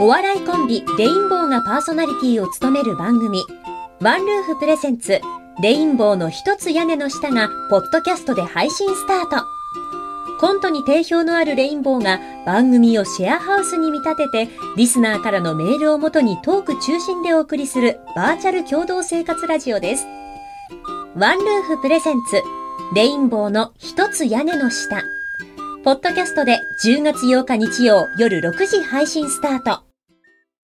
お笑いコンビレインボーがパーソナリティを務める番組 OneRoof presents レインボーの一つ屋根の下がポッドキャストで配信スタート。コントに定評のあるレインボーが番組をシェアハウスに見立ててリスナーからのメールをもとにトーク中心でお送りするバーチャル共同生活ラジオです。 OneRoof presents レインボーの一つ屋根の下。ポッドキャストで10月8日日曜夜6時配信スタート。